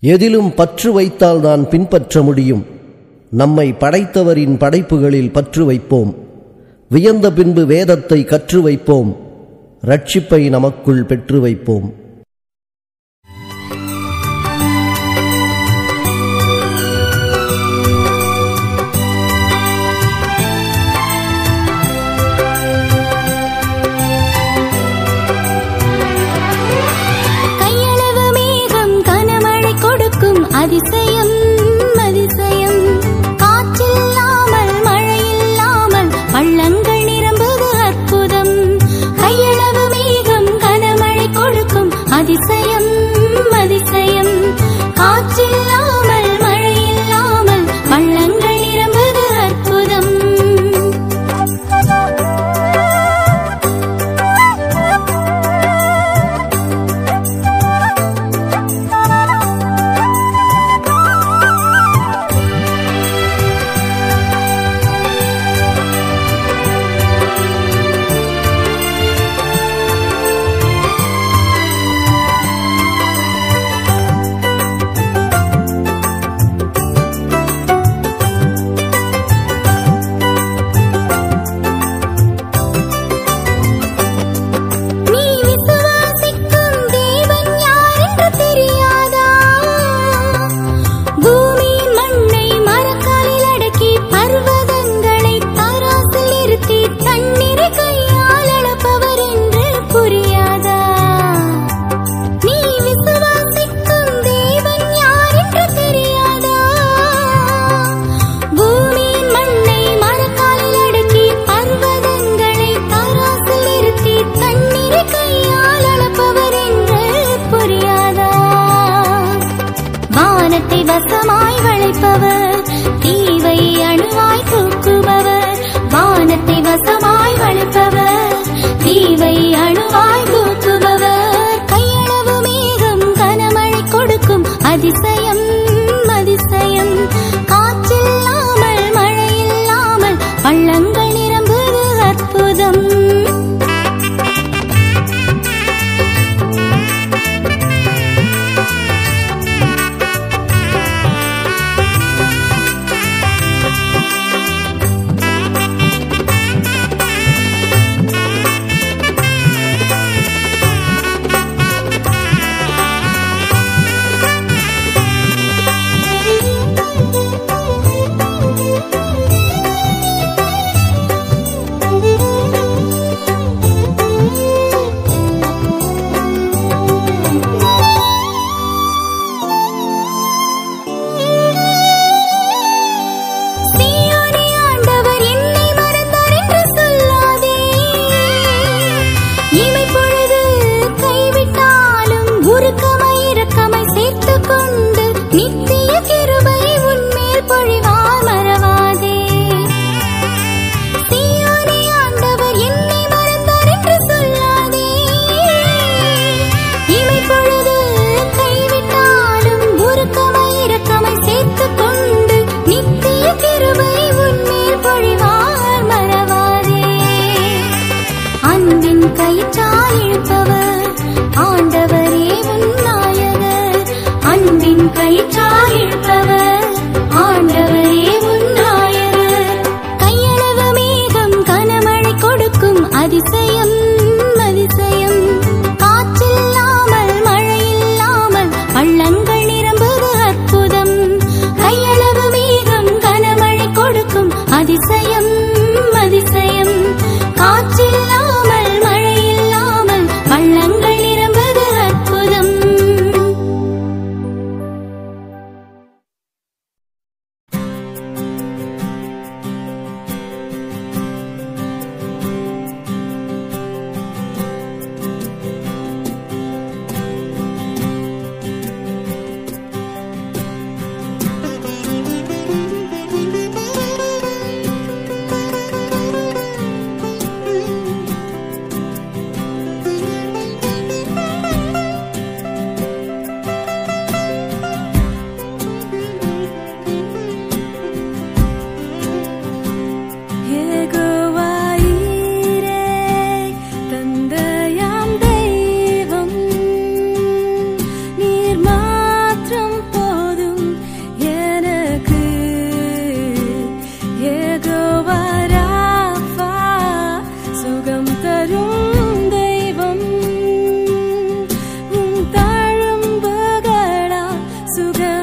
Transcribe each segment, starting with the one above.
எதிலும் பற்று வைத்தால் தான் பின்பற்ற முடியும். நம்மை படைத்தவரின் படைப்புகளில் பற்று வைப்போம். வியந்த பின்பு வேதத்தை கற்று வைப்போம். ரட்சிப்பை நமக்குள் பெற்று வைப்போம்.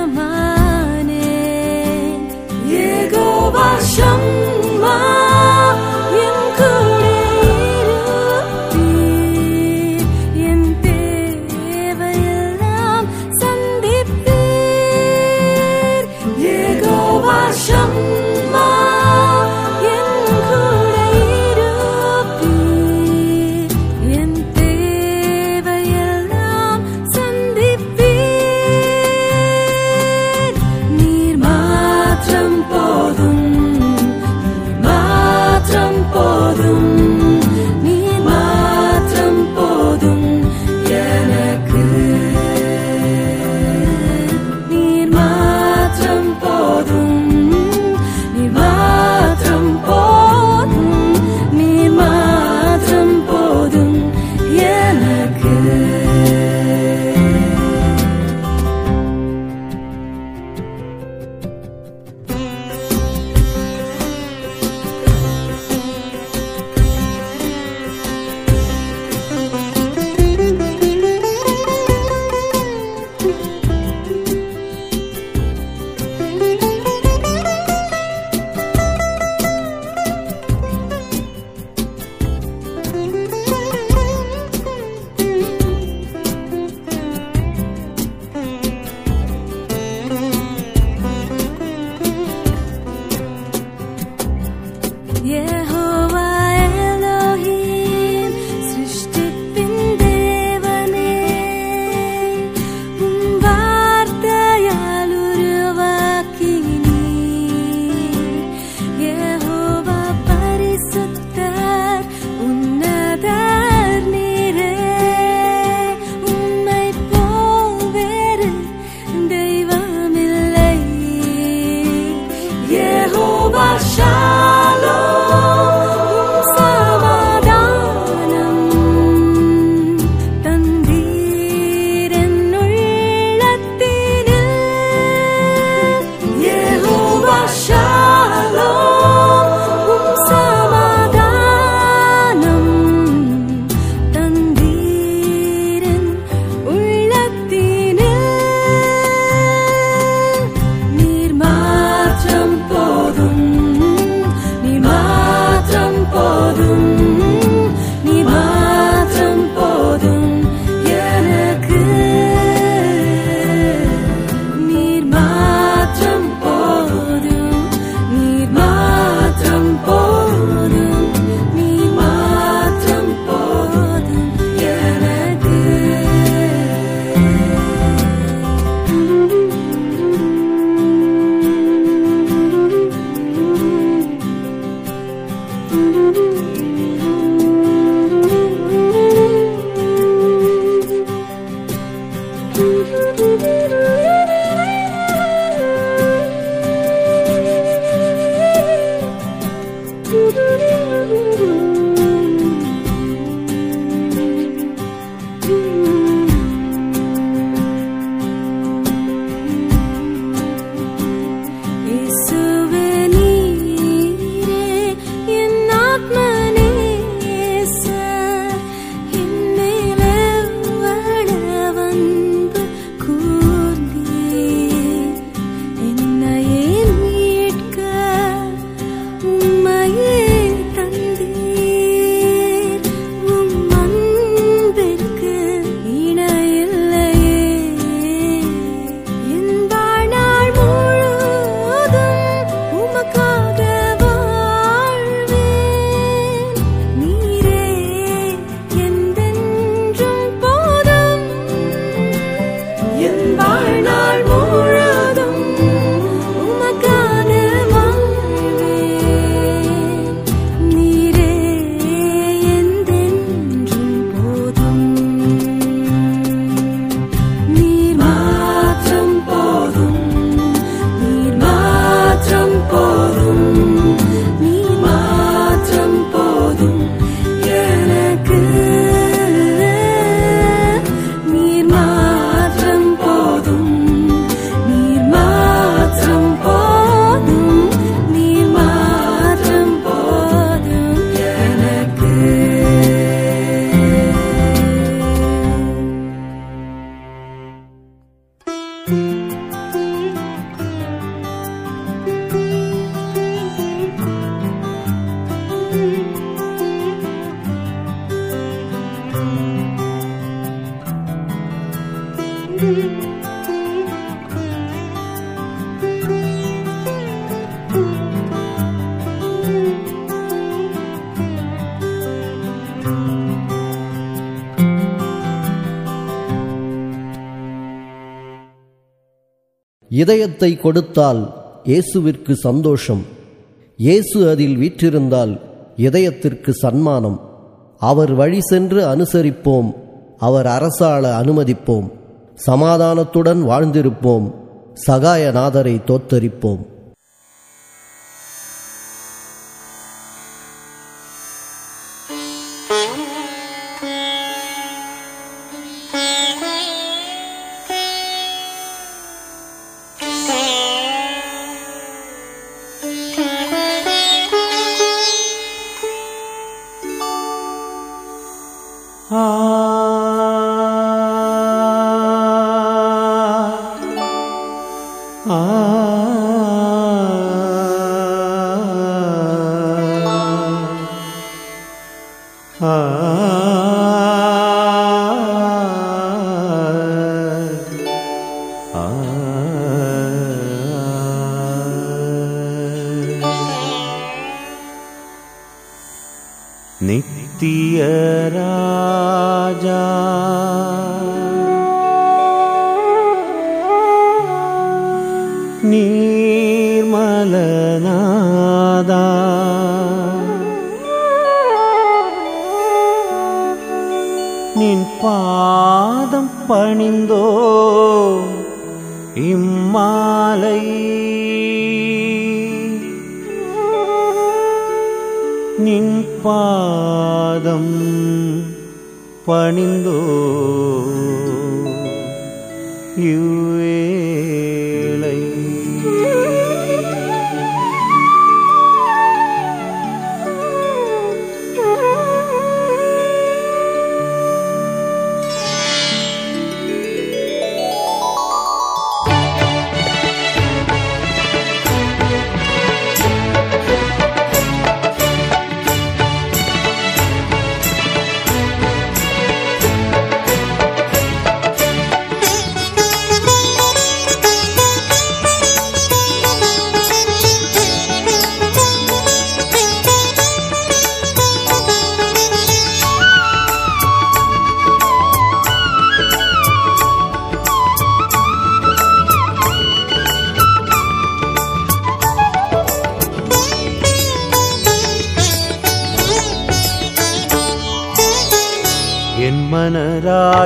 my இதயத்தை கொடுத்தால் இயேசுவிற்கு சந்தோஷம். இயேசு அதில் வீற்றிருந்தால் இதயத்திற்கு சன்மானம். அவர் வழி சென்று அனுசரிப்போம். அவர் அரசாள அனுமதிப்போம். சமாதானத்துடன் வாழ்ந்திருப்போம். சகாயநாதரை தோத்தரிப்போம்.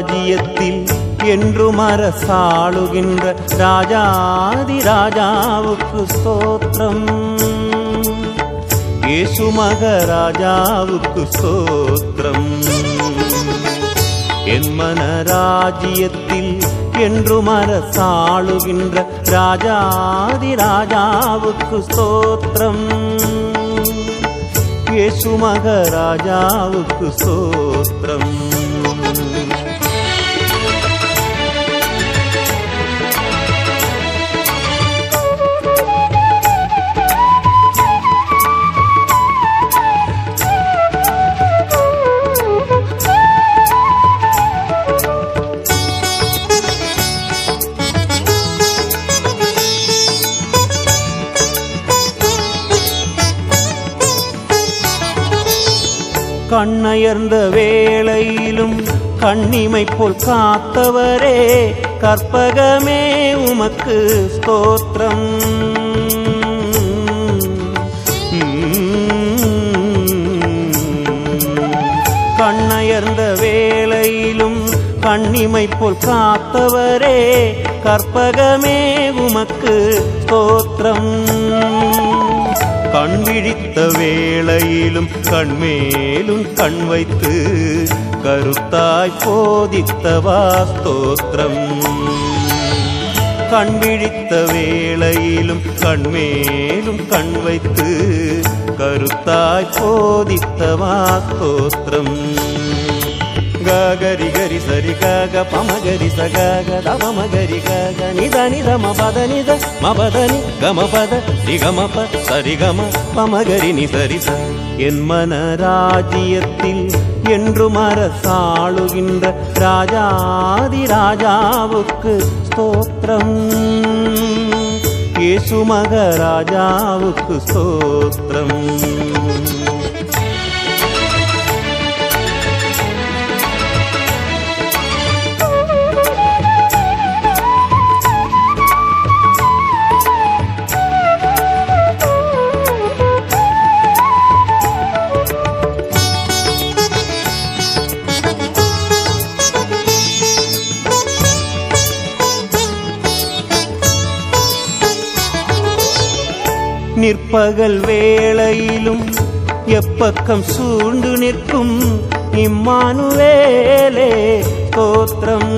ராஜ்யத்தில் என்றும் அரசாளுகின்ற ராஜாதி ராஜாவுக்கு ஸ்தோத்திரம். இயேசு மகராஜாவுக்கு ஸ்தோத்திரம் என் மன ராஜ்யத்தில் என்றும் அரசாளுகின்ற ராஜாதி ராஜாவுக்கு ஸ்தோத்திரம் இயேசு மகராஜாவுக்கு ஸ்தோத்திரம் கண்ணயர்ந்த வேளையிலும் கண்ணிமை போல் காத்தவரே கற்பகமே உமக்கு ஸ்தோத்திரம். கண்ணயர்ந்த வேளையிலும் கண்ணிமை போல் காத்தவரே கற்பகமே உமக்கு ஸ்தோத்திரம். கண்விழி விழித்த வேளையிலும் கண்மேலும் கண் வைத்து கருத்தாய் போதித்தவா ஸ்தோத்திரம் கண்விழித்த வேளையிலும் கண்மேலும் கண் வைத்து கருத்தாய் போதித்தவா ஸ்தோத்திரம் ಗರಿ ಗರಿ ಸರಿ ಗಾಗ ಪಮ ಗರಿ ಸ ಗಾಗ ದಮ ಮ ಗರಿ ಗಾಗ ನಿದ ನಿದ ಮ ಪದ ನಿದ ಮ ಪದ ನಿ ಗಮ ಪದ ರಿ ಗಮ ಪ ಸರಿ ಗಮ ಪಮ ಗரி ನಿ ಸರಿ ಸ என் மன ராஜ்யத்தில் என்றும் அரசாளுகின்ற ராஜாதி ராஜாவுக்கு ஸ்தோத்திரம் ஏசு மகராஜாவுக்கு ஸ்தோத்திரம் நிற்பகல் வேளையிலும் எப்பக்கம் சூண்டு நிற்கும் இம்மானுவேலே தோற்றம்.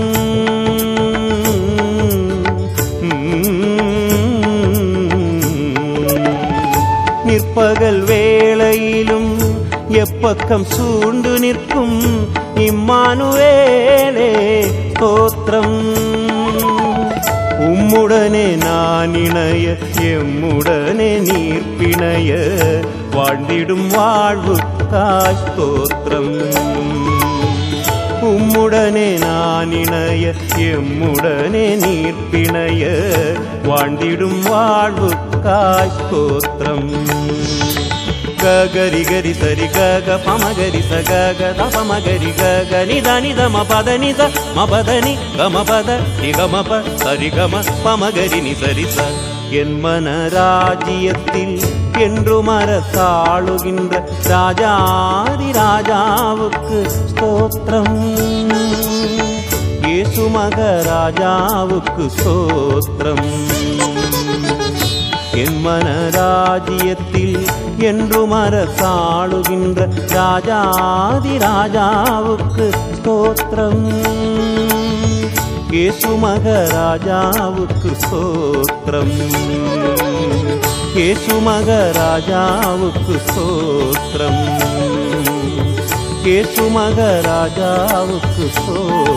நிற்பகல் வேளையிலும் எப்பக்கம் சூண்டு நிற்கும் இம்மானுவேலே தோற்றம். எம்முடனே நான் இணைய எம்முடனே நீர் பிணைய. வாழ்ந்திடும் வாழ்வு காஸ்தோத்திரம் உம்முடனே நான் இணைய எம்முடனே நீர் பிணைய. வாழ்ந்திடும் வாழ்வு காஸ்தோத்திரம் ಗರಿ ಗರಿ ಸರಿ ಗ ಗ ಪಮ ಗರಿ ಸ ಗ ಗ ದ ಪಮ ಗರಿ ಗ ಗ ನಿ ದ ನಿ ದ ಮ ಪದ ನಿ ದ ಮ ಪದ ನಿ ಗ ಮ பத ரி க ம ப சரி க ம பம கரி நி சரி ச என் மன ராஜ்யத்தில் என்று மரத்தாளுகின்ற ராஜாதி ராஜாவுக்கு ஸ்தோத்திரம் இயேசு மகராஜாவுக்கு ஸ்தோத்திரம் என் மனராஜ்யத்தில் என்றும் அரசாளுகின்ற ராஜாதி ராஜாவுக்கு ஸ்தோத்திரம். கேசு மகராஜாவுக்கு ஸ்தோத்திரம். கேசு மகராஜாவுக்கு ஸ்தோத்திரம். கேசு மகராஜாவுக்கு ஸ்தோத்திரம்.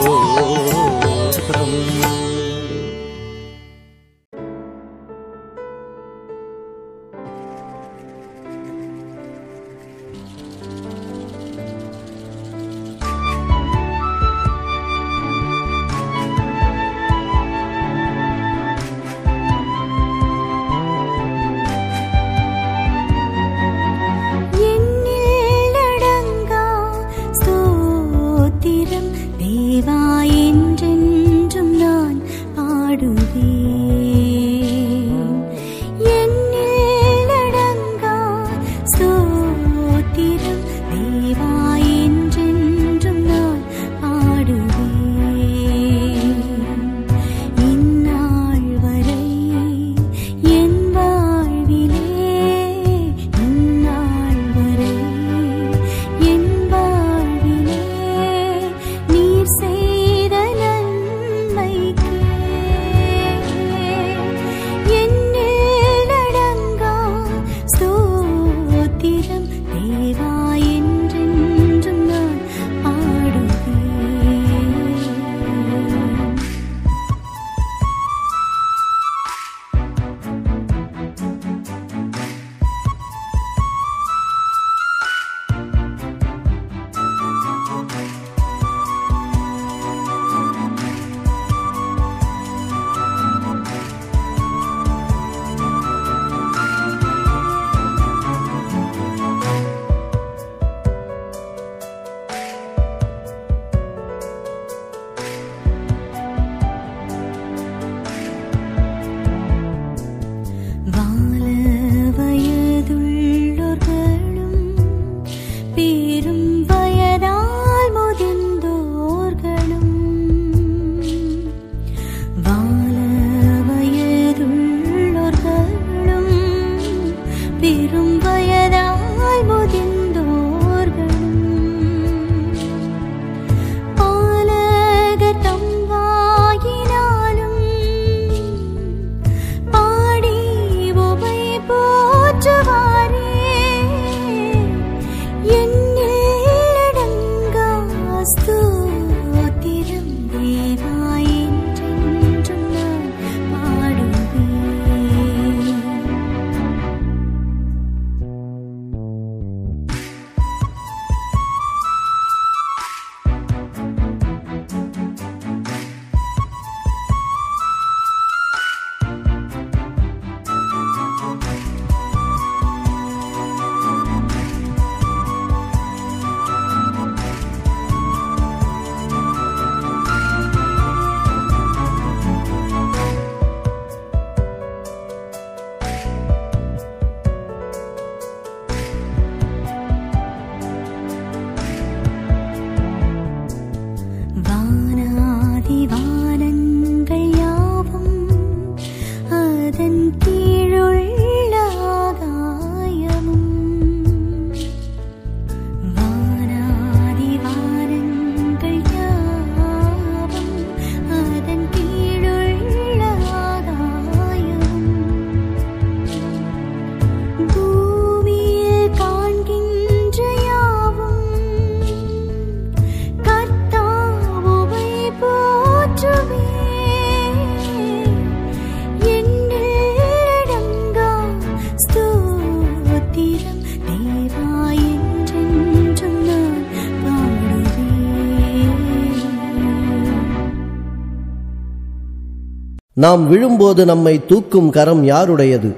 நாம் விழும்போது நம்மை தூக்கும் கரம் யாருடையது?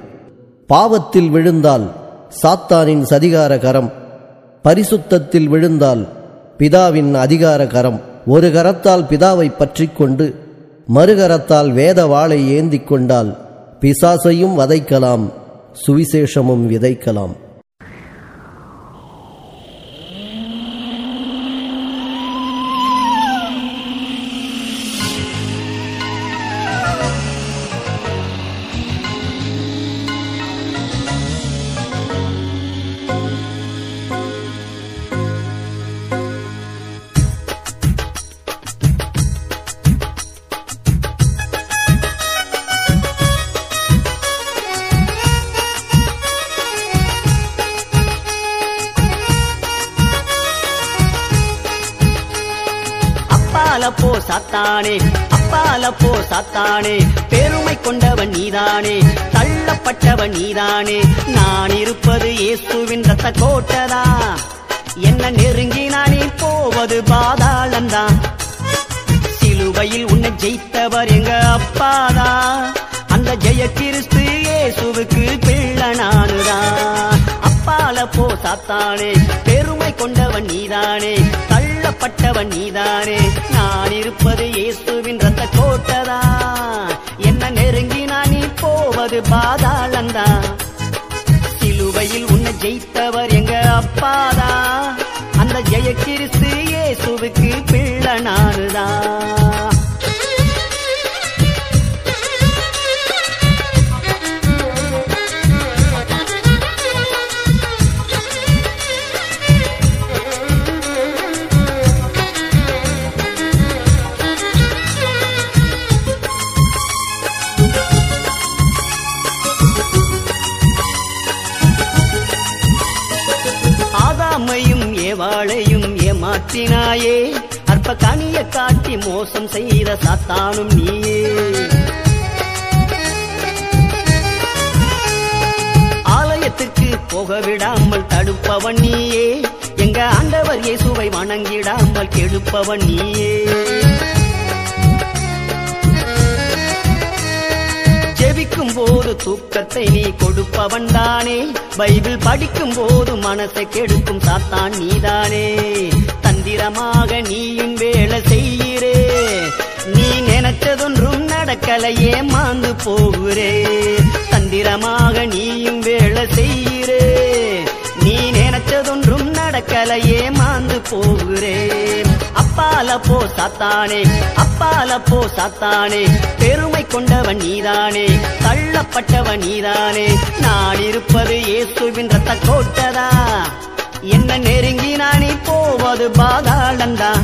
பாவத்தில் விழுந்தால் சாத்தானின் சதிகார கரம் பரிசுத்தத்தில் விழுந்தால் பிதாவின் அதிகார கரம். ஒரு கரத்தால் பிதாவை பற்றிக்கொண்டு மறுகரத்தால் வேத வாளை ஏந்தி கொண்டால் பிசாசையும் வதைக்கலாம் சுவிசேஷமும் விதைக்கலாம். காட்டினாயே. அற்ப கனிய காட்டி மோசம் செய்த சாத்தானும் நீயே. ஆலயத்துக்கு போக விடாமல் தடுப்பவன் நீயே. எங்க ஆண்டவர் இயேசுவை வணங்கிடாமல் கெடுப்பவன் நீயே. ஜெபிக்கும் போது தூக்கத்தை நீ கொடுப்பவன் தானே. பைபிள் படிக்கும் போது மனசை கெடுக்கும் சாத்தான் நீதானே. தந்திரமாக நீயும் வேலை செய்கிறே நீ நினைச்சதொன்றும் நடக்கலையே மாந்து போகிறே. தந்திரமாக நீயும் வேலை செய்கிறே நீ நினைச்சதொன்றும் நடக்கலையே மாந்து போகிறே. அப்பால போ சாத்தானே. அப்பால போ சாத்தானே. பெருமை கொண்டவன் நீதானே. தள்ளப்பட்டவன் நீதானே. நான் இருப்பது இயேசுவின் ரத்த கோட்டதா? என்ன நெருங்கி நானே போவது பாதாளந்தான்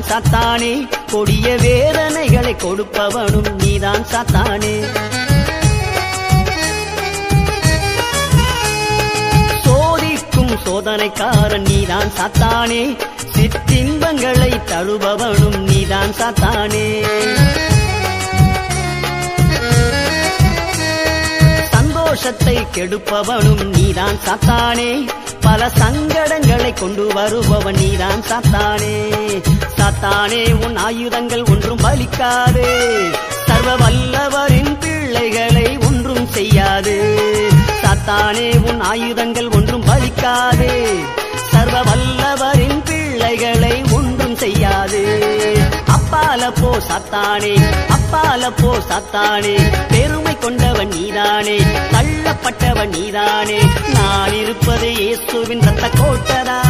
நீதான் சாத்தானே. கொடிய வேதனைகளை கொடுப்பவனும் நீதான் சாத்தானே. சோதிக்கும் சோதனைக்காரன் நீதான் சாத்தானே. சிற்றின்பங்களை தழுபவனும் நீதான் சாத்தானே. சந்தோஷத்தை கெடுப்பவனும் நீதான் சாத்தானே. பல சங்கடங்களை கொண்டு வருபவன் நீதான் சாத்தானே. சாத்தானே உன் ஆயுதங்கள் ஒன்றும் பலிக்காது. சர்வ வல்லவரின் பிள்ளைகளை ஒன்றும் செய்யாது. சாத்தானே உன் ஆயுதங்கள் ஒன்றும் பலிக்காது. சர்வ வல்லவரின் பிள்ளைகளை ஒன்றும் செய்யாது. அப்பால போ சாத்தானே அப்பால போ சாத்தானே. பெருமை கொண்டவன் நீதானே தள்ளப்பட்டவன் நீதானே. நான் இருப்பது இயேசுவின் ரத்த கோட்டதா?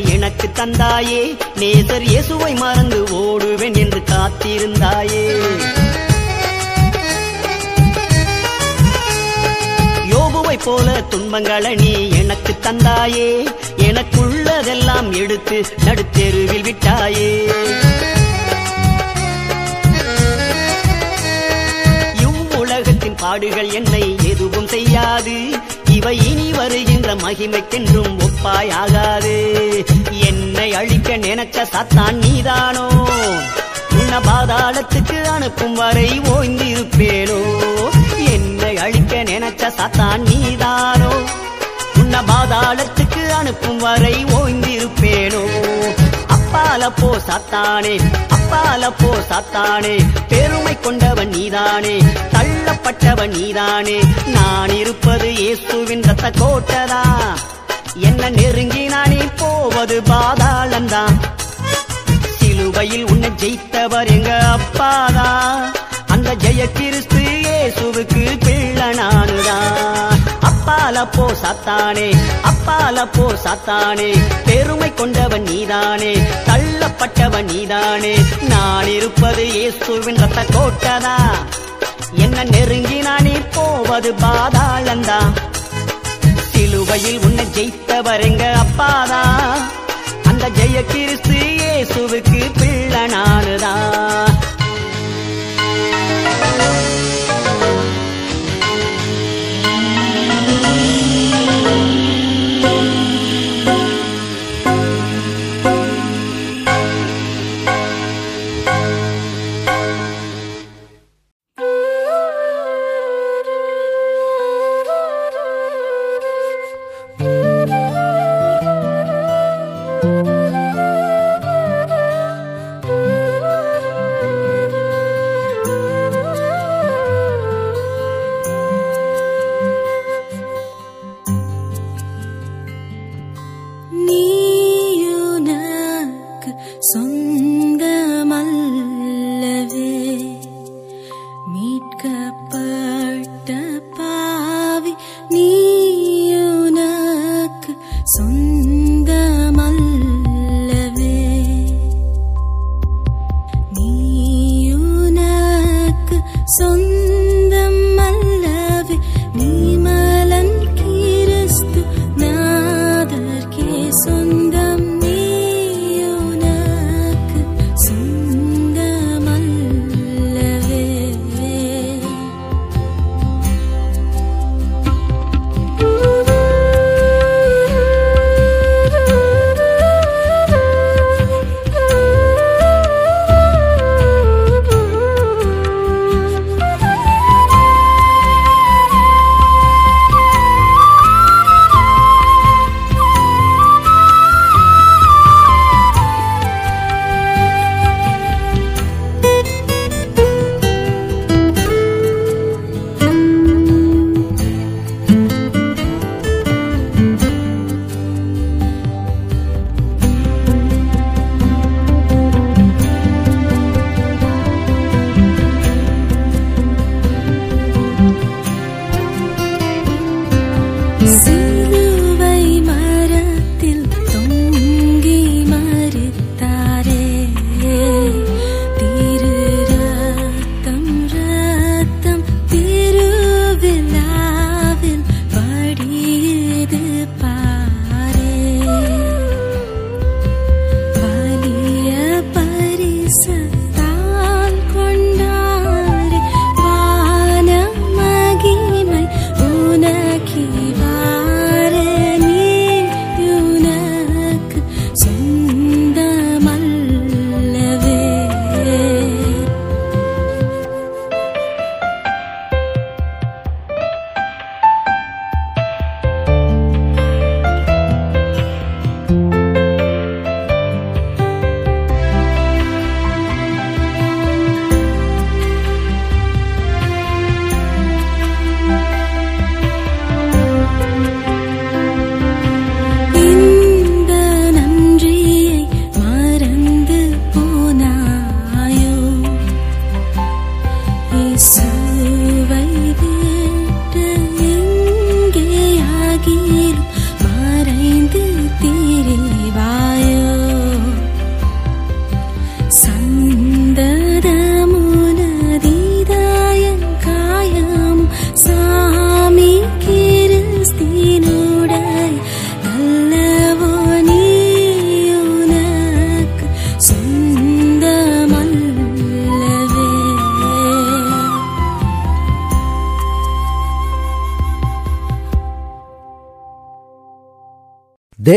எனக்கு தந்தாயே. நேசர் இயேசுவை மறந்து ஓடுவேன் என்று காத்திருந்தாயே. யோபுவை போல துன்பங்களை நீ எனக்கு தந்தாயே. எனக்குள்ளதெல்லாம் எடுத்து நடுத்தெருவில் விட்டாயே. இவ்வுலகத்தின் பாடுகள் என்னை எதுவும் செய்யாது. இவை இனி வருகின்ற மகிமைக்கென்றும் ஒப்பாயாகாது. என்னை அழிக்க நினைச்ச சாத்தான் நீதானோ? உன்ன பாதாளத்துக்கு அனுப்பும் வரை ஓய்ந்திருப்பேனோ? என்னை அழிக்க நினைச்ச சாத்தான் நீதானோ? உன்ன பாதாளத்துக்கு அனுப்பும் வரை ஓய்ந்திருப்பேனோ? அப்பால போ சாத்தானே அப்பால போ சாத்தானே பெருமை கொண்டவன் நீதானே தள்ளப்பட்டவன் நீதானே நான் இருப்பது இயேசுவின் ரத்த கோட்டதா? என்ன நெருங்கி நானே போவது பாதாளந்தான் சிலுவையில் உன்னை ஜெயித்தவர் எங்க அப்பாதா அந்த ஜெய கிறிஸ்து இயேசுவுக்கு பிள்ளை நானுதான் அப்பால போ சாத்தானே அப்பால போ சாத்தானே பெருமை கொண்டவன் நீதானே தள்ளப்பட்டவன் நீதானே நான் இருப்பது இயேசுவின் ரத்த கோட்டதா? என்ன நெருங்கி நானே போவது பாதாளந்தா? சிலுவையில் உன்னை ஜெயித்தவர் எங்க அப்பாதா? அந்த ஜெய கிறிஸ்து இயேசுவுக்கு பிள்ளை நானுதான்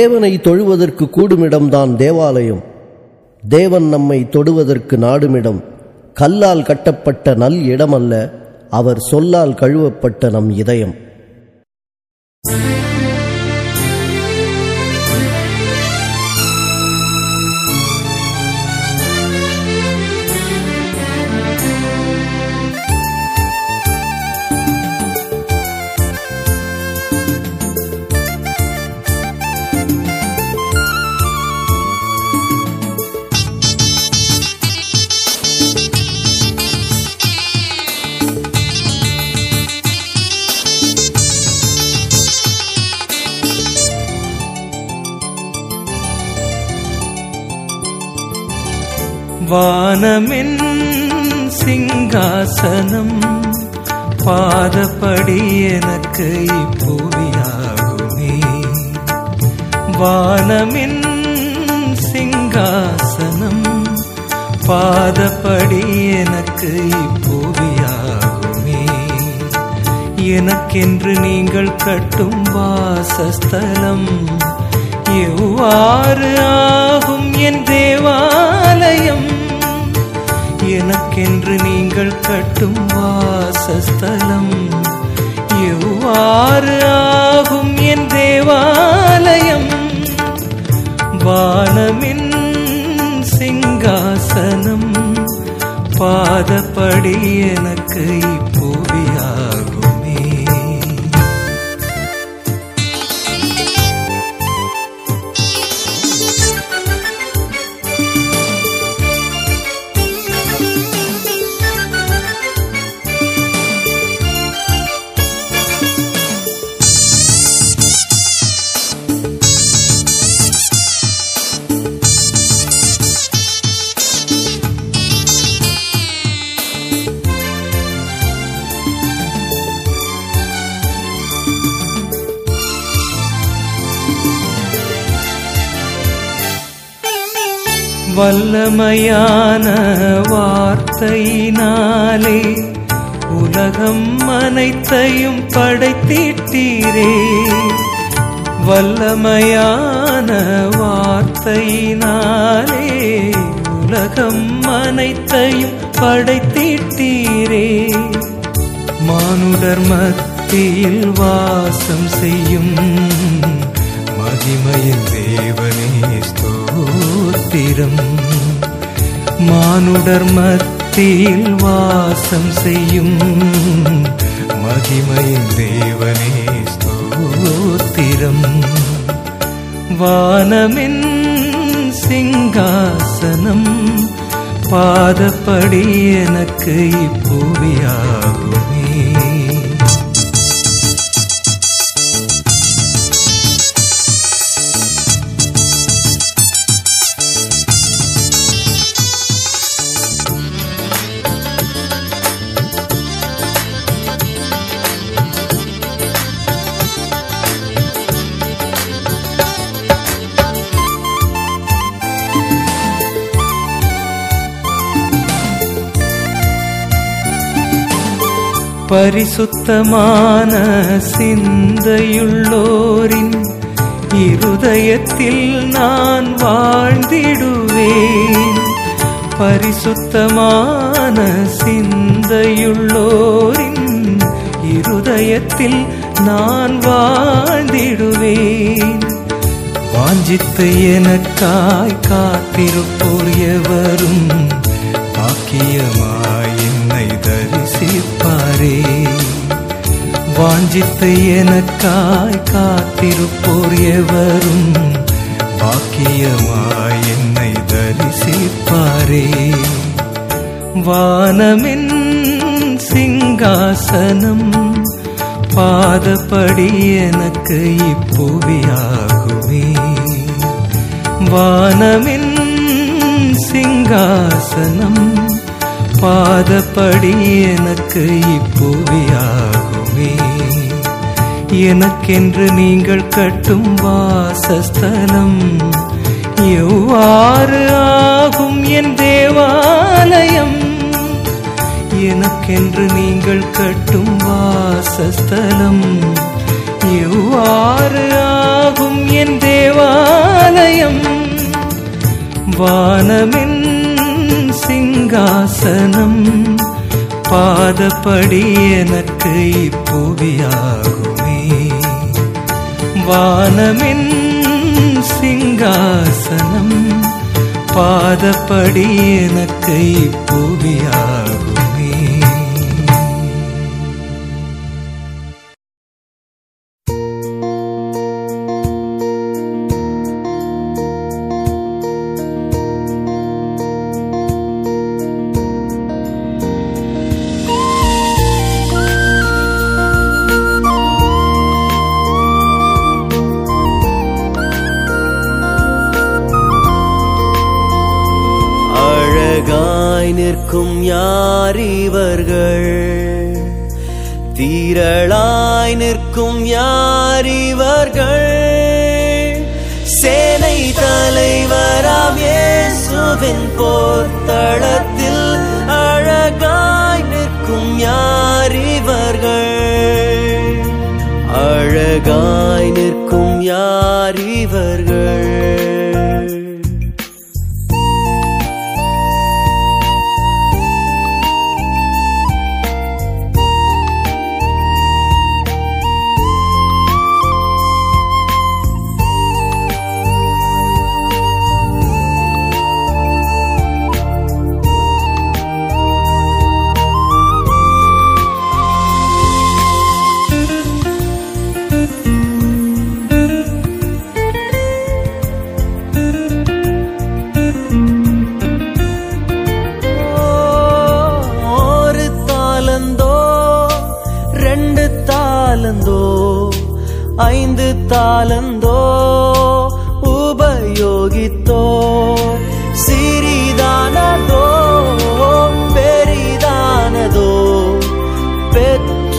தேவனை தொழுவதற்கு கூடுமிடம்தான் தேவாலயம். தேவன் நம்மை தொடுவதற்கு நாடுமிடம். கல்லால் கட்டப்பட்ட நல் இடமல்ல அவர் சொல்லால் கழுவப்பட்ட நம் இதயம். வானமென் சிங்காசனம் பாதப்படி எனக்கு இப்பூவியாகுமே வானமின் சிங்காசனம் பாதப்படி எனக்கு இப்பூவியாகுமே எனக்கென்று நீங்கள் கட்டும் வாசஸ்தலம் எவ்வாறு ஆகும் என் தேவாலயம்? எனக்கென்று நீங்கள் கட்டும் வாசஸ்தலம். எவ்வாறு ஆகும் என் தேவாலயம்? வானமின் சிங்காசனம். பாதப்படி எனக்கு வல்லமையான வார்த்தையினாலே உலகம் அனைத்தையும் படைத்திட்டீரே. வல்லமையான வார்த்தையினாலே உலகம் அனைத்தையும் படைத்திட்டீரே. மானுடர் மத்தியில் வாசம் செய்யும் மகிமையின் தேவனே ஸ்தோத்திரம் மானுடர் மத்தியில் வாசம் செய்யும் மகிமையின் தேவனே ஸ்தோத்திரம். வானமின் சிங்காசனம் பாதப்படி எனக்கு இப்பூவியாகுமே. பரிசுத்தமான சிந்தையுள்ளோரின் இருதயத்தில் நான் வாழ்ந்திடுவேன். பரிசுத்தமான சிந்தையுள்ளோரின் இருதயத்தில் நான் வாழ்ந்திடுவேன். வாஞ்சித்து எனக்காய் காத்திருப்போர் எவரும் பாக்கியமாய் என்னை தரிசிப்பாரே வாஞ்சித்து எனக்காய் காத்திருப்போர் எவரும் பாக்கியமாய் என்னை தரிசிப்பாரே. வானமின் சிங்காசனம் பாதப்படி எனக்கு இப்புவியாகுமே. வானமின் சிங்காசனம் பாதப்படி எனக்கு இப்புவியாகுமே எனக்கென்று நீங்கள் கட்டும் வாசஸ்தலம் எவ்வாறு ஆகும் என் தேவாலயம்? எனக்கென்று நீங்கள் கட்டும் வாசஸ்தலம் எவ்வாறு ஆகும் என் தேவாலயம்? வானமின் சிங்காசனம் பாதப்படி எனக்கு இப்புவியாகுமே. வானமின் சிங்காசனம் பாதப்படி எனக்கு இப்புவியாகும்.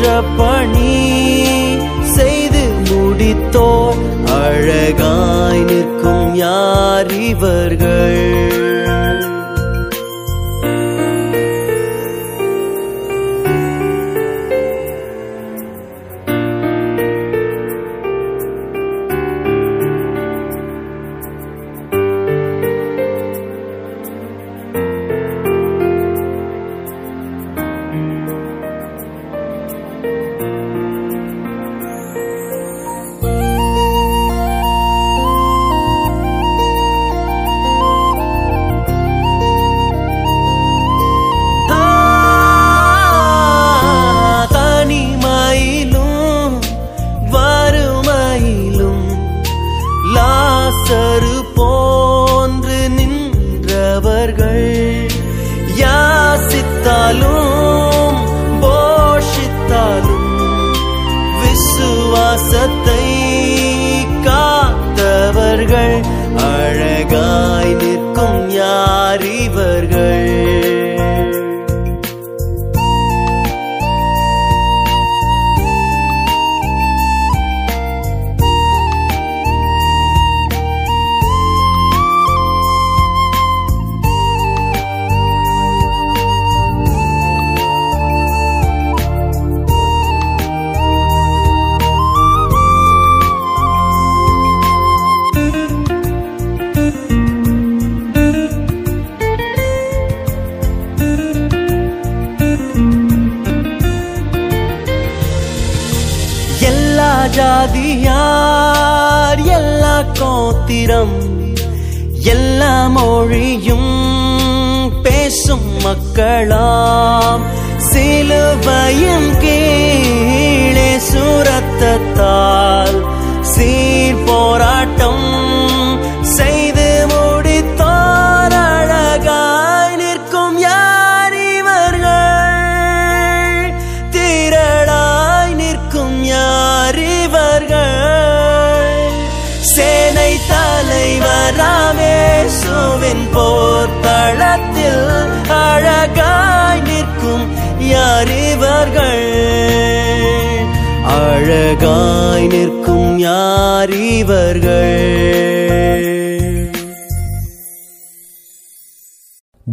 பணி செய்து முடித்தோர் அழகாய் நிற்கும் யார் இவர்கள்?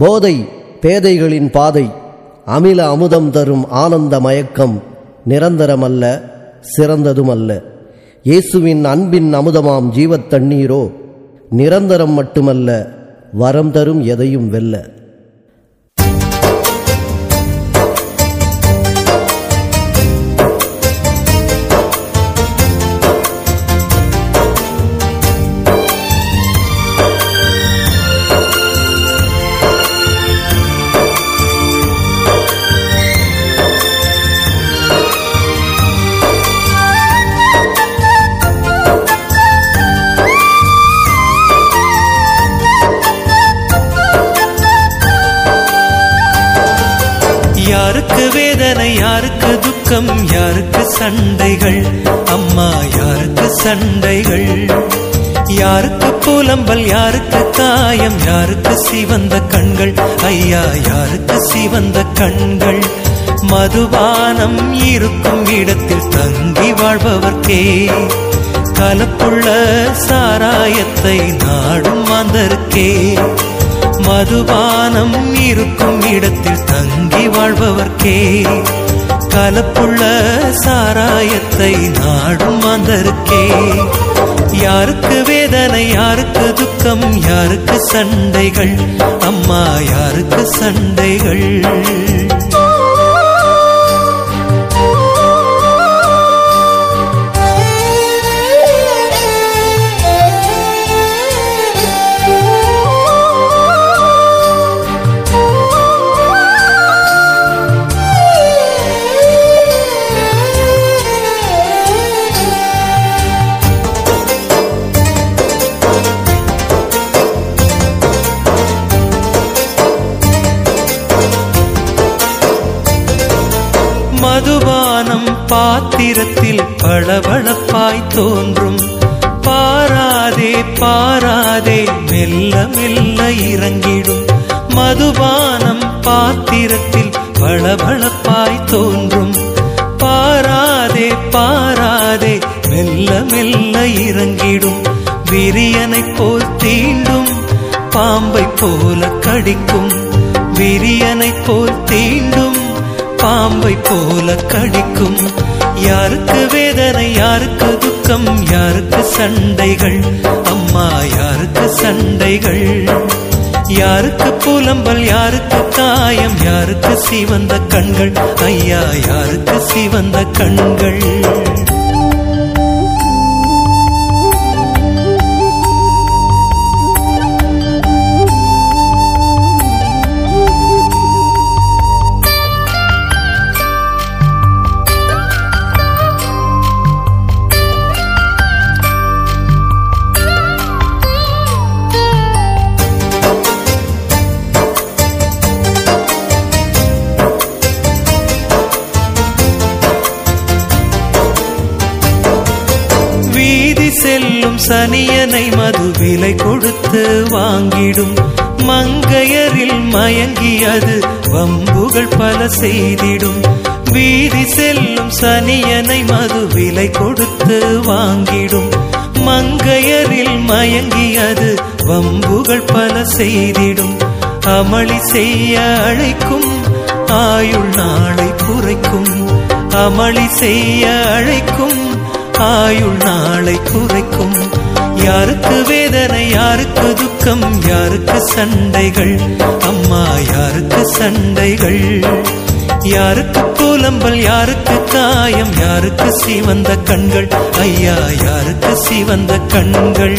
போதை பேதைகளின் பாதை அமில அமுதம் தரும் ஆனந்த மயக்கம் நிரந்தரமல்ல சிறந்ததுமல்ல. இயேசுவின் அன்பின் அமுதமாம் ஜீவத் தண்ணீரோ நிரந்தரம் மட்டுமல்ல வரம் தரும் எதையும் வெல்ல. யாருக்கு துக்கம் யாருக்கு சண்டைகள்? அம்மா யாருக்கு சண்டைகள்? யாருக்கு புலம்பல் யாருக்கு காயம் யாருக்கு சிவந்த கண்கள்? ஐயா யாருக்கு சிவந்த கண்கள்? மதுபானம் இருக்கும் இடத்தில் தங்கி வாழ்பவர்க்கே. கலப்புள்ள சாராயத்தை நாடும் மாந்தருக்கே. மதுபானம் இருக்கும் இடத்தில் தங்கி வாழ்பவர்க்கே. கலப்புள்ள சாராயத்தை நாடும் மாந்தருக்கே. யாருக்கு வேதனை யாருக்கு துக்கம் யாருக்கு சண்டைகள்? அம்மா யாருக்கு சண்டைகள்? பாத்திரத்தில் பளபளப்பாய் தோன்றும். பாராதே பாராதே மெல்ல மெல்ல இறங்கிடும். மதுபானம் பாத்திரத்தில் பளபளப்பாய் தோன்றும். பாராதே பாராதே மெல்ல மெல்ல இறங்கிடும். விரியனை போல் தீண்டும். பாம்பை போல கடிக்கும். விரியனை போல் தீண்டும். பாம்பை போல கடிக்கும். யாருக்கு வேதனை யாருக்கு துக்கம் யாருக்கு சண்டைகள்? அம்மா யாருக்கு சண்டைகள்? யாருக்கு புலம்பல் யாருக்கு காயம் யாருக்கு சிவந்த கண்கள்? ஐயா யாருக்கு சிவந்த கண்கள்? சனியனை மது விலை கொடுத்து வாங்கிடும். மங்கையரில் மயங்கி அது வம்புகள் பல செய்திடும். வீதி செல்லும் சனியனை மது விலை கொடுத்து வாங்கிடும். மங்கையரில் மயங்கி அது வம்புகள் பல செய்திடும். அமளி செய்ய அழைக்கும் ஆயுள் நாளை குறைக்கும். அமளி செய்ய அழைக்கும் ஆயுள் நாளை குறைக்கும். யாருக்கு வேதனை யாருக்கு துக்கம் யாருக்கு சண்டைகள்? அம்மா யாருக்கு சண்டைகள்? யாருக்கு புலம்பல் யாருக்கு காயம் யாருக்கு சிவந்த கண்கள்? ஐயா யாருக்கு சிவந்த கண்கள்?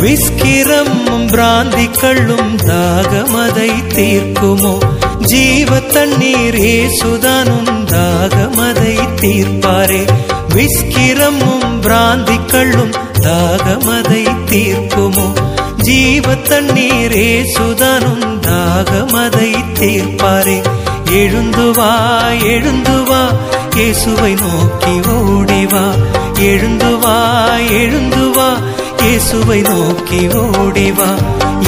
விஸ்கிரமும் பிராந்தி கள்ளும் தாகமதை தீர்க்குமோ? ஜீவ தண்ணீர் ஏசுதானும் தாகமதை தீர்ப்பாரே. விஸ்கிரமும் பிராந்தி கள்ளும் தாகமதை தீர்க்குமோ? ஜீவ தண்ணீர் ஏசுதானும் தாகமதை தீர்ப்பாரே. எழுந்து வா எழுந்து வா இயேசுவை நோக்கி ஓடிவா எழுந்து வா எழுந்து வா இயேசுவை நோக்கி ஓடிவா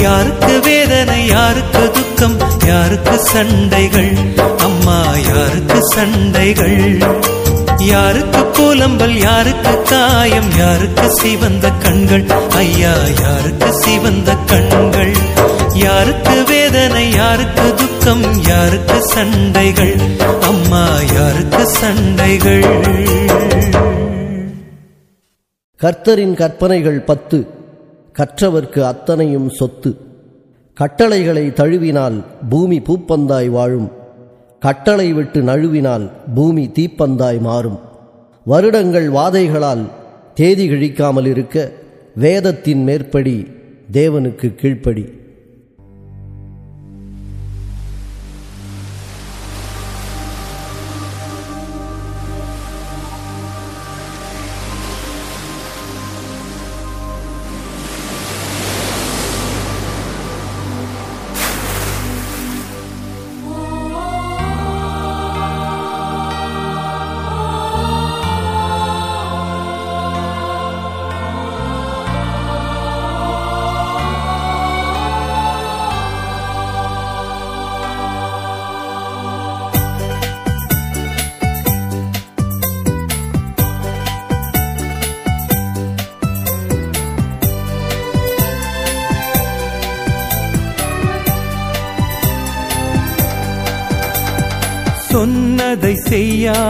யாருக்கு வேதனை யாருக்கு துக்கம் யாருக்கு சண்டைகள்? அம்மா யாருக்கு சண்டைகள்? யாருக்கு புலம்பல் யாருக்கு காயம் யாருக்கு சிவந்த கண்கள்? ஐயா யாருக்கு சிவந்த கண்கள்? யாருக்கு வேதனை யாருக்கு துக்கம் யாருக்கு சண்டைகள்? அம்மா யாருக்கு சண்டைகள்? கர்த்தரின் கற்பனைகள் பத்து. கற்றவர்க்கு அத்தனையும் சொத்து. கட்டளைகளை தழுவினால் பூமி பூப்பந்தாய் வாழும். கட்டளை விட்டு நழுவினால் பூமி தீப்பந்தாய் மாறும். வருடங்கள் வாதைகளால் தேதி கிழிக்காமல் இருக்க வேதத்தின் மேற்படி தேவனுக்கு கீழ்ப்படி.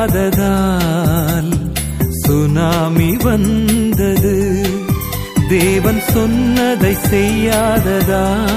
இல்லாததால் சுனாமி வந்தது. தேவன் சொன்னதை செய்யாததால்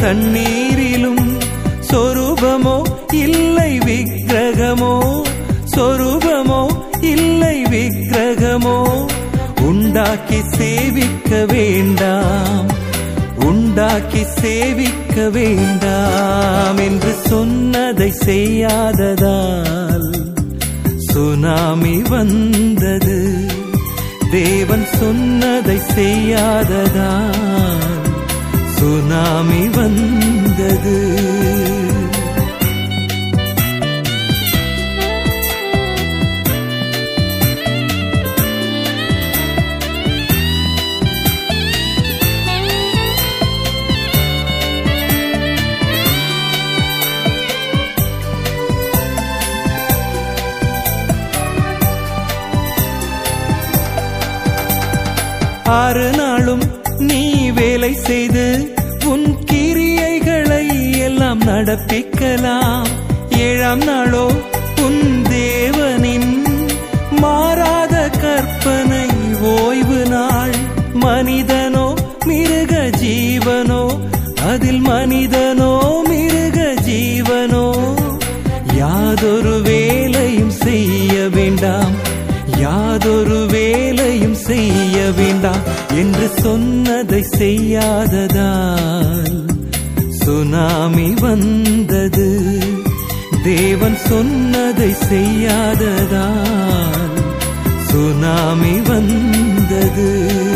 தண்ணீரிலும் சொரூபமோ இல்லை விக்கிரகமோ? சொரூபமோ இல்லை விக்கிரகமோ? உண்டாக்கி சேவிக்க வேண்டாம் உண்டாக்கி சேவிக்க வேண்டாம் என்று சொன்னதை செய்யாததால் சுனாமி வந்தது. தேவன் சொன்னதை செய்யாததால் சுனாமி வந்தது. அருணா வேலை செய்து உன் கிரியைகளை எல்லாம் நடப்பிக்கலாம். ஏழாம் நாளோ உன் தேவனின் மாறாத கற்பனை ஓய்வு நாள். மனிதனோ மிருக ஜீவனோ அதில் மனிதனோ மிருக ஜீவனோ. யாதொரு வேலையும் செய்ய வேண்டாம். யாதொரு வேலையும் செய்ய வேண்டாம் என்று சொன்னதை செய்யாததால் சுனாமி வந்தது. தேவன் சொன்னதை செய்யாததால் சுனாமி வந்தது.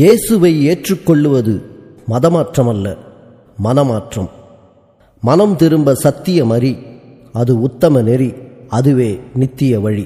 இயேசுவை ஏற்றுக்கொள்ளுவது மதமாற்றமல்ல மனமாற்றம். மனம் திரும்ப சத்தியம் அறி அது உத்தம நெறி அதுவே நித்திய வழி.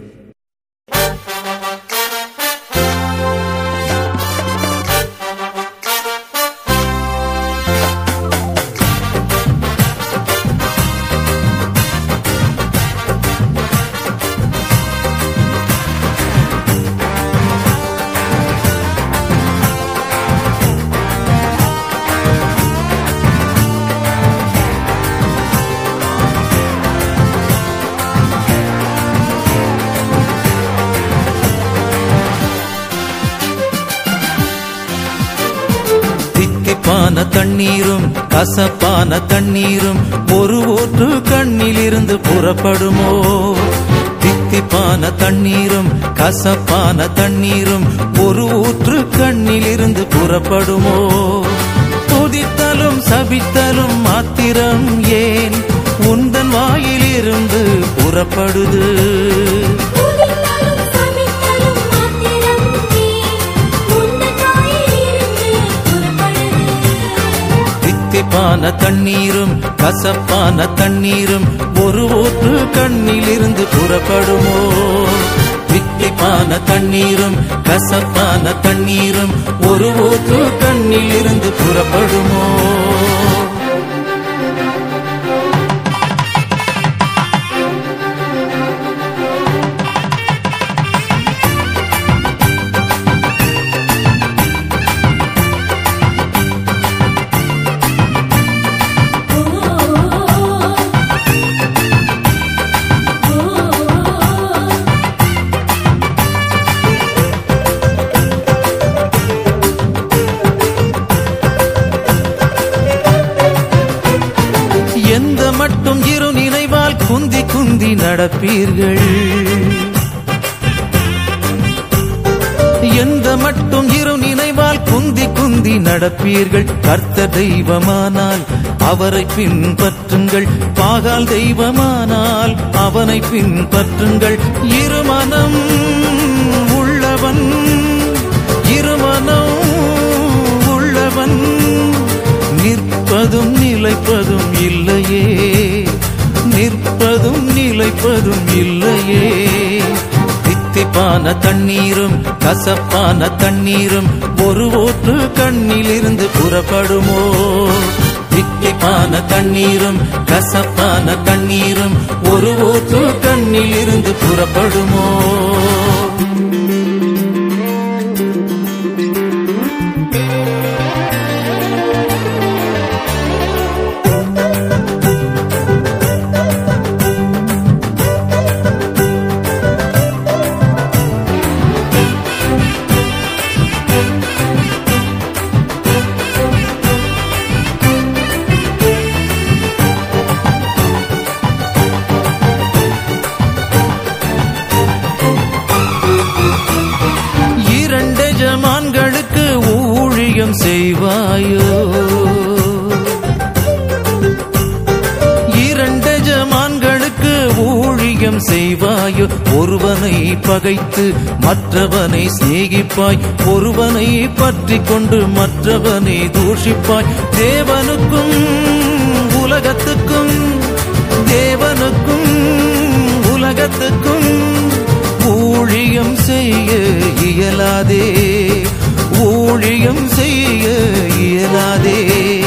கசப்பான தண்ணீரும் கசப்பான தண்ணீரும் ஒரு ஊற்று கண்ணிலிருந்து புறப்படுமோ? தித்திப்பான தண்ணீரும் கசப்பான தண்ணீரும் ஒரு ஊற்று கண்ணிலிருந்து புறப்படுமோ? துதித்தலும் சபித்தலும் மாத்திரம் ஏன் உந்தன் வாயிலிருந்து புறப்படுது? கசப்பான தண்ணீரும் கசப்பான தண்ணீரும் ஒரு ஊற்று கண்ணிலிருந்து புறப்படுமோ? தித்திப்பான தண்ணீரும் கசப்பான தண்ணீரும் ஒரு ஊற்று கண்ணிலிருந்து புறப்படுமோ? நடப்பீர்கள். எந்த மட்டும் இரு நினைவால் குந்தி குந்தி நடப்பீர்கள். கர்த்த தெய்வமானால் அவரை பின்பற்றுங்கள். பாகால் தெய்வமானால் அவனை பின்பற்றுங்கள். இருமனம் உள்ளவன் இருமனம் உள்ளவன். நிற்பதும் நிலைப்பதும் இல்லை. நிற்பதும் நிலைப்பதும் இல்லையே. தித்திப்பான தண்ணீரும் கசப்பான தண்ணீரும் ஒரு ஊற்று கண்ணிலிருந்து புறப்படுமோ? தித்திப்பான தண்ணீரும் கசப்பான தண்ணீரும் ஒரு ஊற்று கண்ணிலிருந்து புறப்படுமோ? பகைத்து மற்றவனை சிநேகிப்பாய் ஒருவனை பற்றி கொண்டு மற்றவனை தூஷிப்பாய். தேவனுக்கும் உலகத்துக்கும் தேவனுக்கும் உலகத்துக்கும் ஊழியம் செய்ய இயலாதே ஊழியம் செய்ய இயலாதே.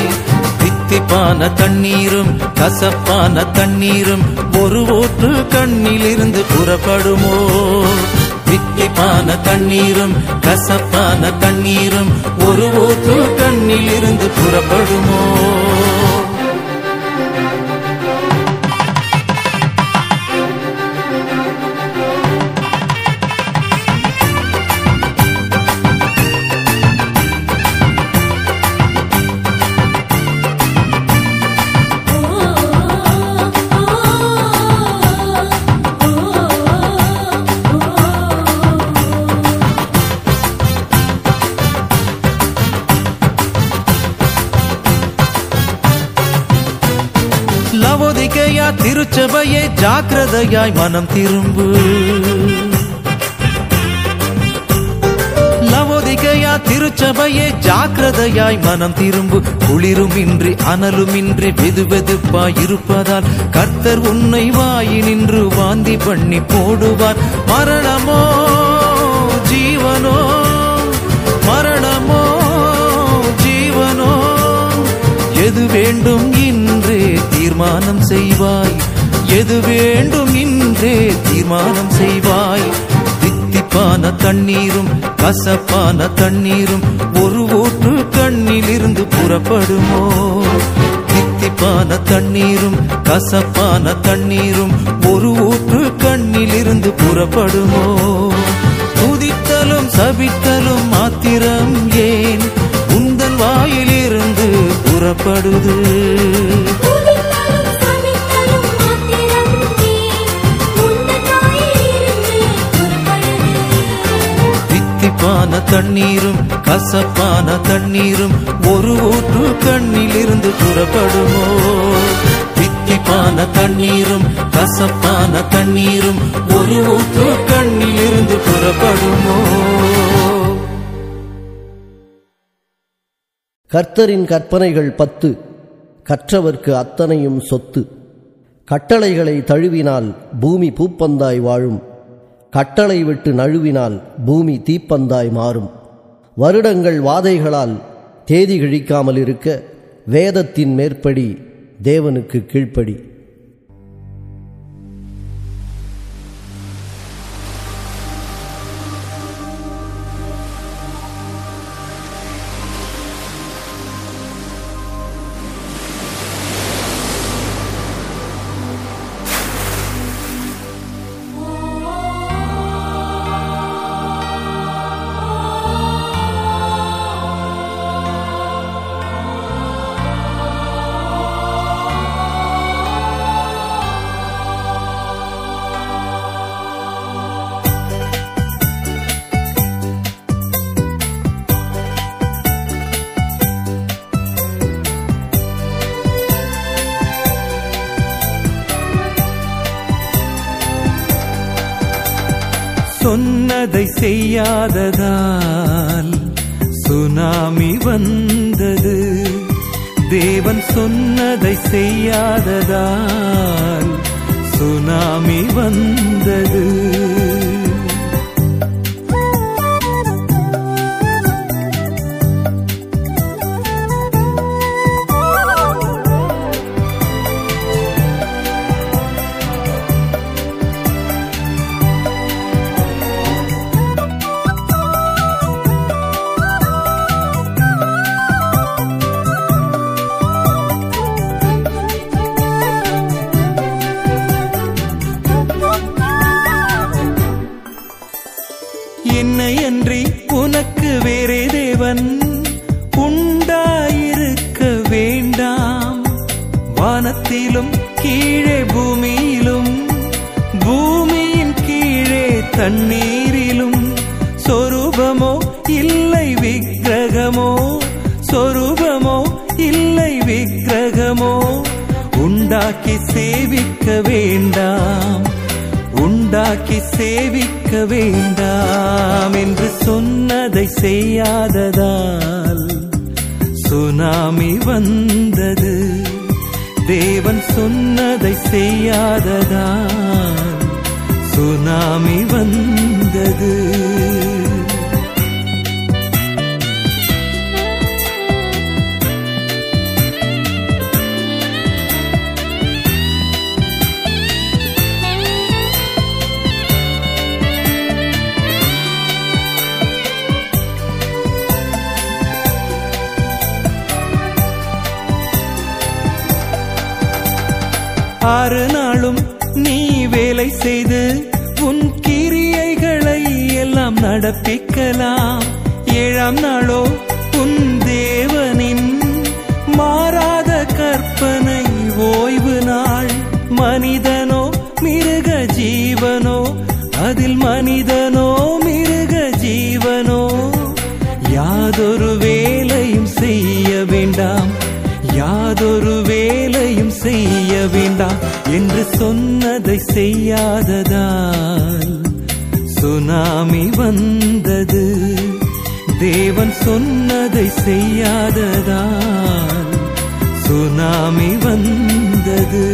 தித்திப்பான தண்ணீரும் கசப்பான தண்ணீரும் ஒரு ஊற்று கண்ணிலிருந்து புறப்படுமோ? தித்திப்பான தண்ணீரும் கசப்பான தண்ணீரும் ஒரு ஊற்று கண்ணிலிருந்து புறப்படுமோ? ஜாக்கிரதையாய் மனம் திரும்பு. லவோதிகையா திருச்சபையே ஜாக்கிரதையாய் மனம் திரும்பு. குளிருமின்றி அனலுமின்றி வெது வெதுப்பாய் இருப்பதால் கர்த்தர் உன்னை வாயினின்று வாந்தி பண்ணி போடுவார். மரணமோ ஜீவனோ? மரணமோ ஜீவனோ? எது வேண்டும் இன்றே தீர்மானம் செய்வாய். எது வேண்டும் இன்றே தீர்மானம் செய்வாய். தித்திப்பான தண்ணீரும் கசப்பான தண்ணீரும் ஒரு ஊற்று கண்ணிலிருந்து புறப்படுமோ? தித்திப்பான தண்ணீரும் கசப்பான தண்ணீரும் ஒரு ஊற்று கண்ணிலிருந்து புறப்படுமோ? துதித்தலும் சபித்தலும் மாத்திரம் ஏன்? உந்தன் வாயிலிருந்து புறப்படுது. கசப்பான தண்ணீரும் கசப்பான தண்ணீரும் ஒரு ஊற்று கண்ணிலிருந்து புறப்படுமோ? தித்திப்பான தண்ணீரும் கசப்பான தண்ணீரும் ஒரு ஊற்று கண்ணிலிருந்து புறப்படுமோ? கர்த்தரின் கற்பனைகள் பத்து. கற்றவர்க்கு அத்தனையும் சொத்து. கட்டளைகளை தழுவினால் பூமி பூப்பந்தாய் வாழும். கட்டளை விட்டு நழுவினால் பூமி தீப்பந்தாய் மாறும். வருடங்கள் வாதைகளால் தேதி கிழிக்காமல் இருக்க வேதத்தின் மேற்படி தேவனுக்கு கீழ்ப்படி. சொன்னதை செய்யாததால் சுனாமி வந்தது. தேவன் சொன்னதை செய்யாததால் சுனாமி வந்தது. வேண்டா என்று சொன்னதை செய்யாததால் சுனாமி வந்தது. தேவன் சொன்னதை செய்யாததால் சுனாமி வந்தது.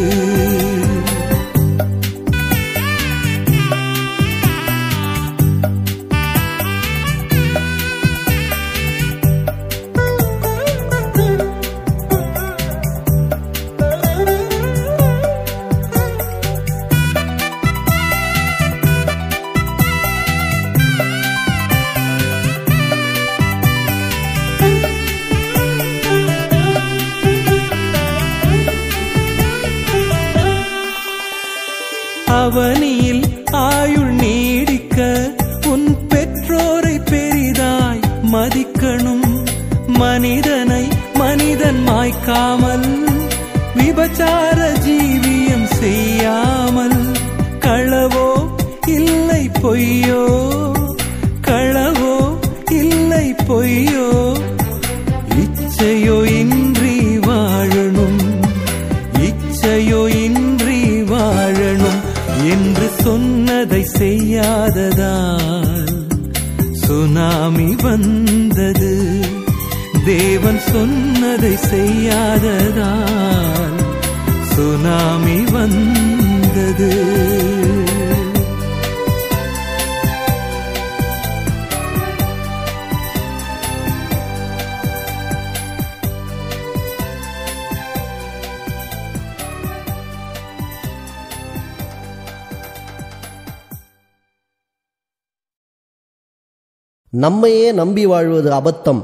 நம்மையே நம்பி வாழ்வது அபத்தம்.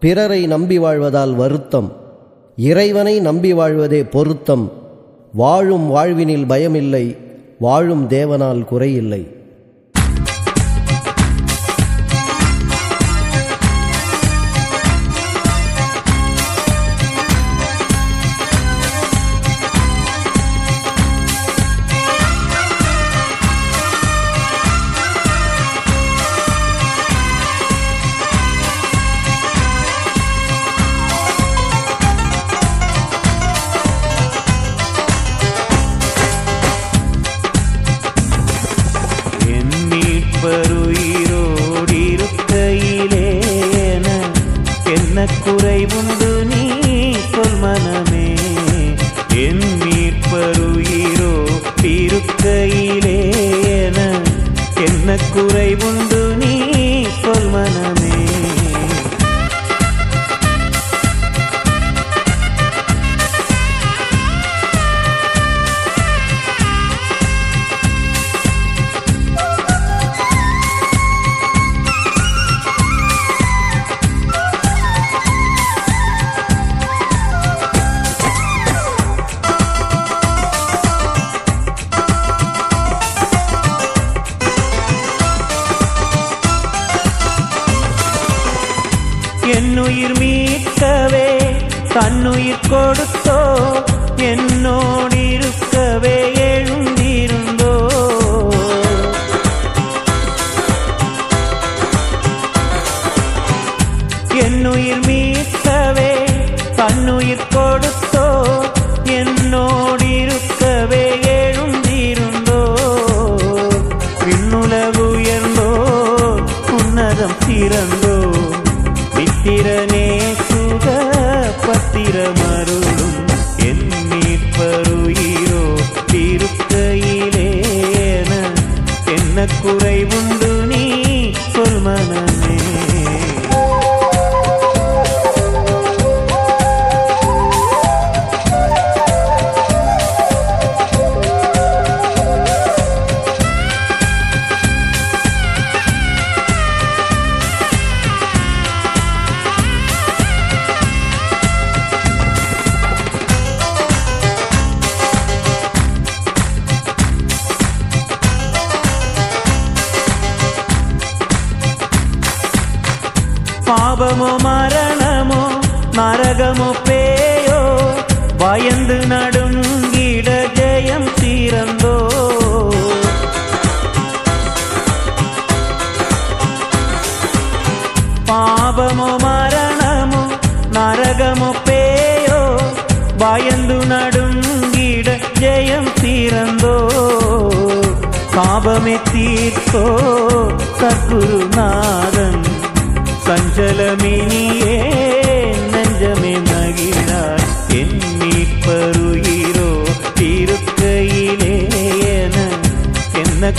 பிறரை நம்பி வாழ்வதால் வருத்தம். இறைவனை நம்பி வாழ்வதே பொருத்தம். வாழும் வாழ்வினில் பயமில்லை வாழும் தேவனால் குறையில்லை. குறைவுண்டு நீ சொல் மனமே. என் மீட்பருயிரோ திருக்கையிலே என. என்ன குறைவுண்டு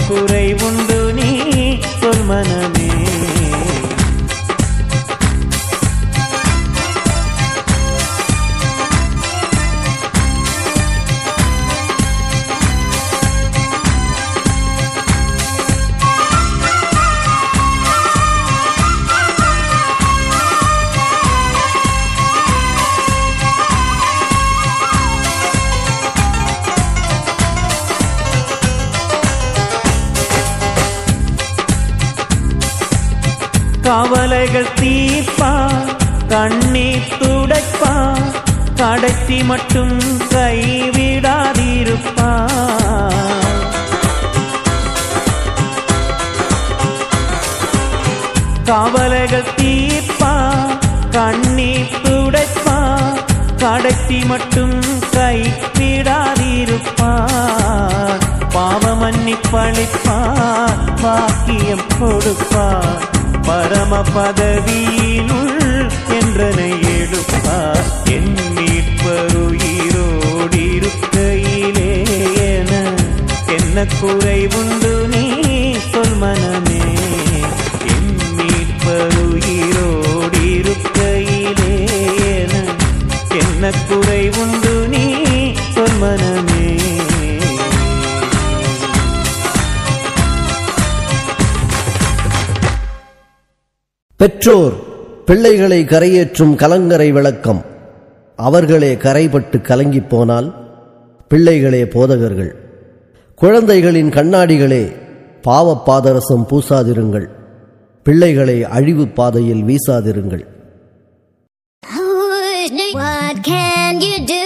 குறைவுண்டு நபி பெற்றோர் பிள்ளைகளை கரையேற்றும் கலங்கரை விளக்கம். அவர்களே கரைபட்டு கலங்கிப் போனால் பிள்ளைகளே போதகர்கள். குழந்தைகளின் கண்ணாடிகளே பாவப்பாதரசம் பூசாதிருங்கள். பிள்ளைகளை அழிவு பாதையில் வீசாதிருங்கள். What can you do?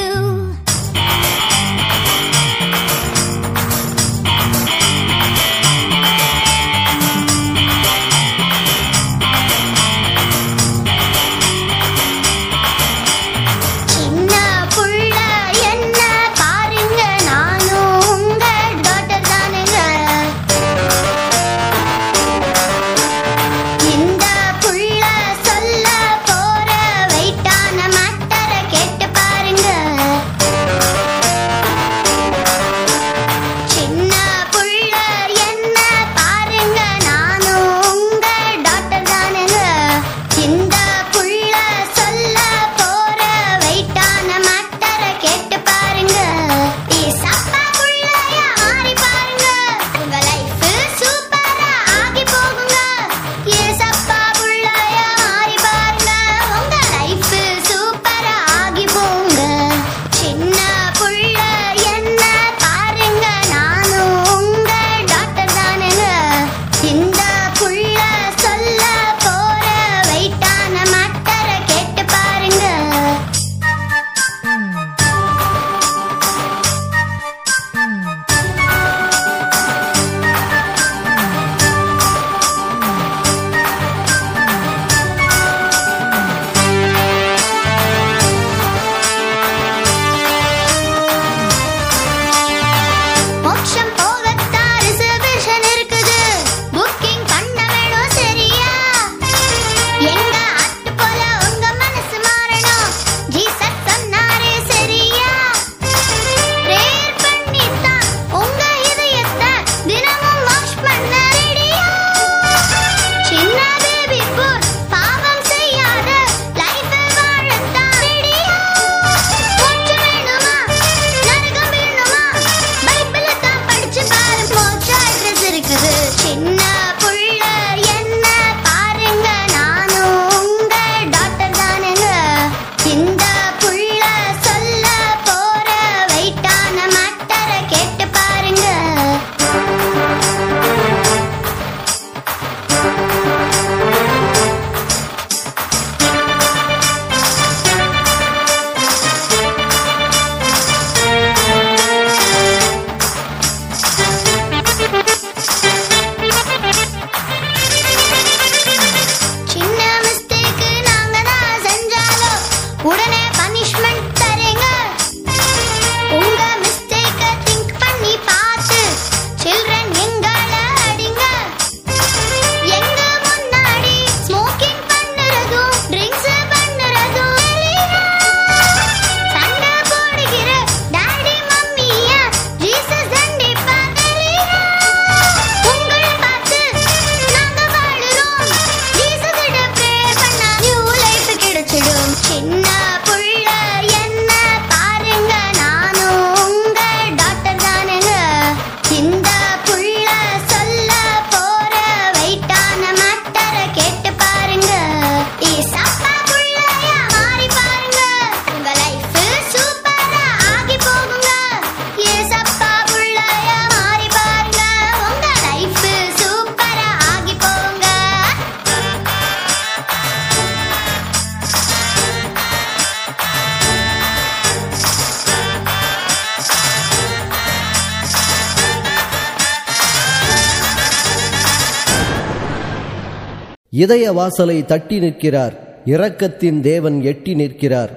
இதய வாசலை தட்டி நிற்கிறார். இரக்கத்தின் தேவன் எட்டி நிற்கிறார்.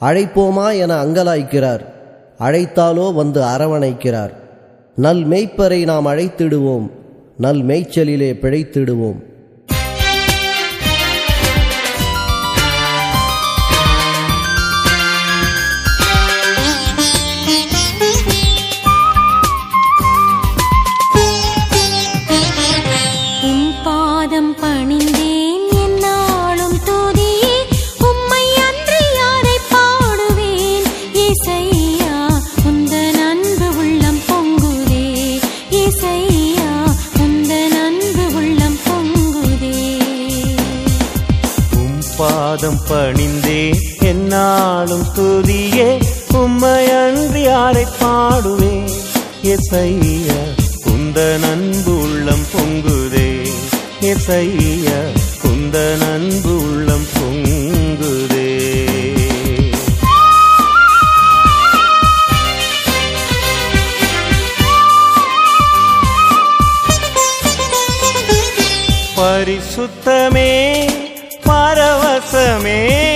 அழைப்போமா என அங்கலாய்க்கிறார். அழைத்தாலோ வந்து அரவணைக்கிறார். நல் மெய்ப்பரை நாம் அழைத்திடுவோம். நல் மேய்ச்சலிலே பிழைத்திடுவோம். பாடும் துதியே உம்மை அன்றி யாரை பாடுவே? எசைய குந்த நண்பு உள்ளம் பொங்குதே. எசைய குந்த நண்பு உள்ளம் பொங்குதே. பரிசுத்தமே பரவசமே.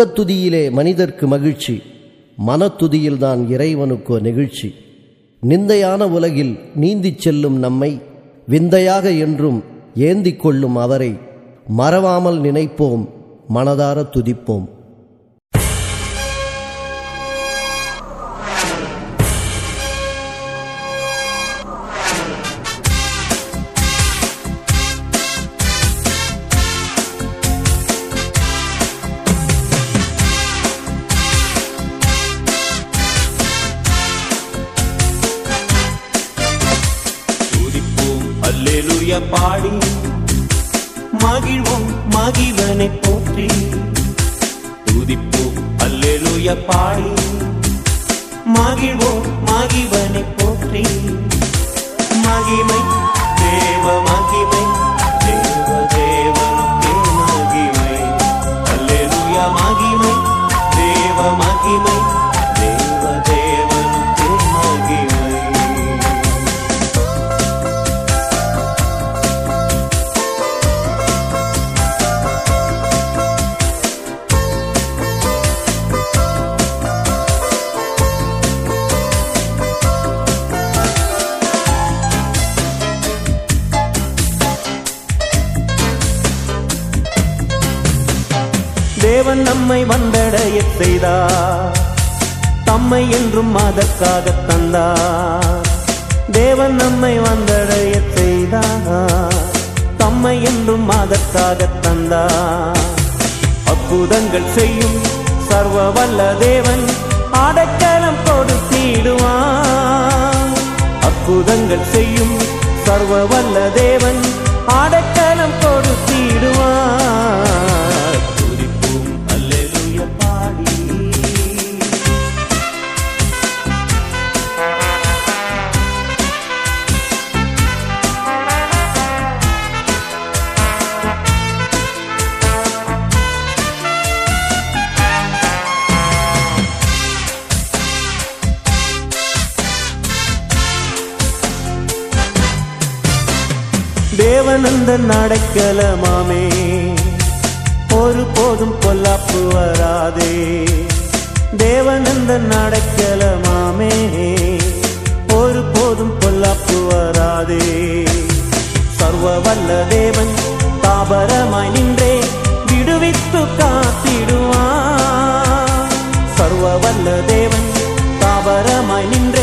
முகத்துதியிலே மனிதர்க்கு மகிழ்ச்சி மனத்துதியில்தான் இறைவனுக்கோ நெகிழ்ச்சி. நிந்தையான உலகில் நீந்திச் செல்லும் நம்மை விந்தையாக என்றும் ஏந்திக் கொள்ளும் அவரை மறவாமல் நினைப்போம் மனதார துதிப்போம். ஆபரமாய் நின்றே விடுவித்து காத்திடுவான். சர்வ வல்ல தேவன் தாபரமாய் நின்றே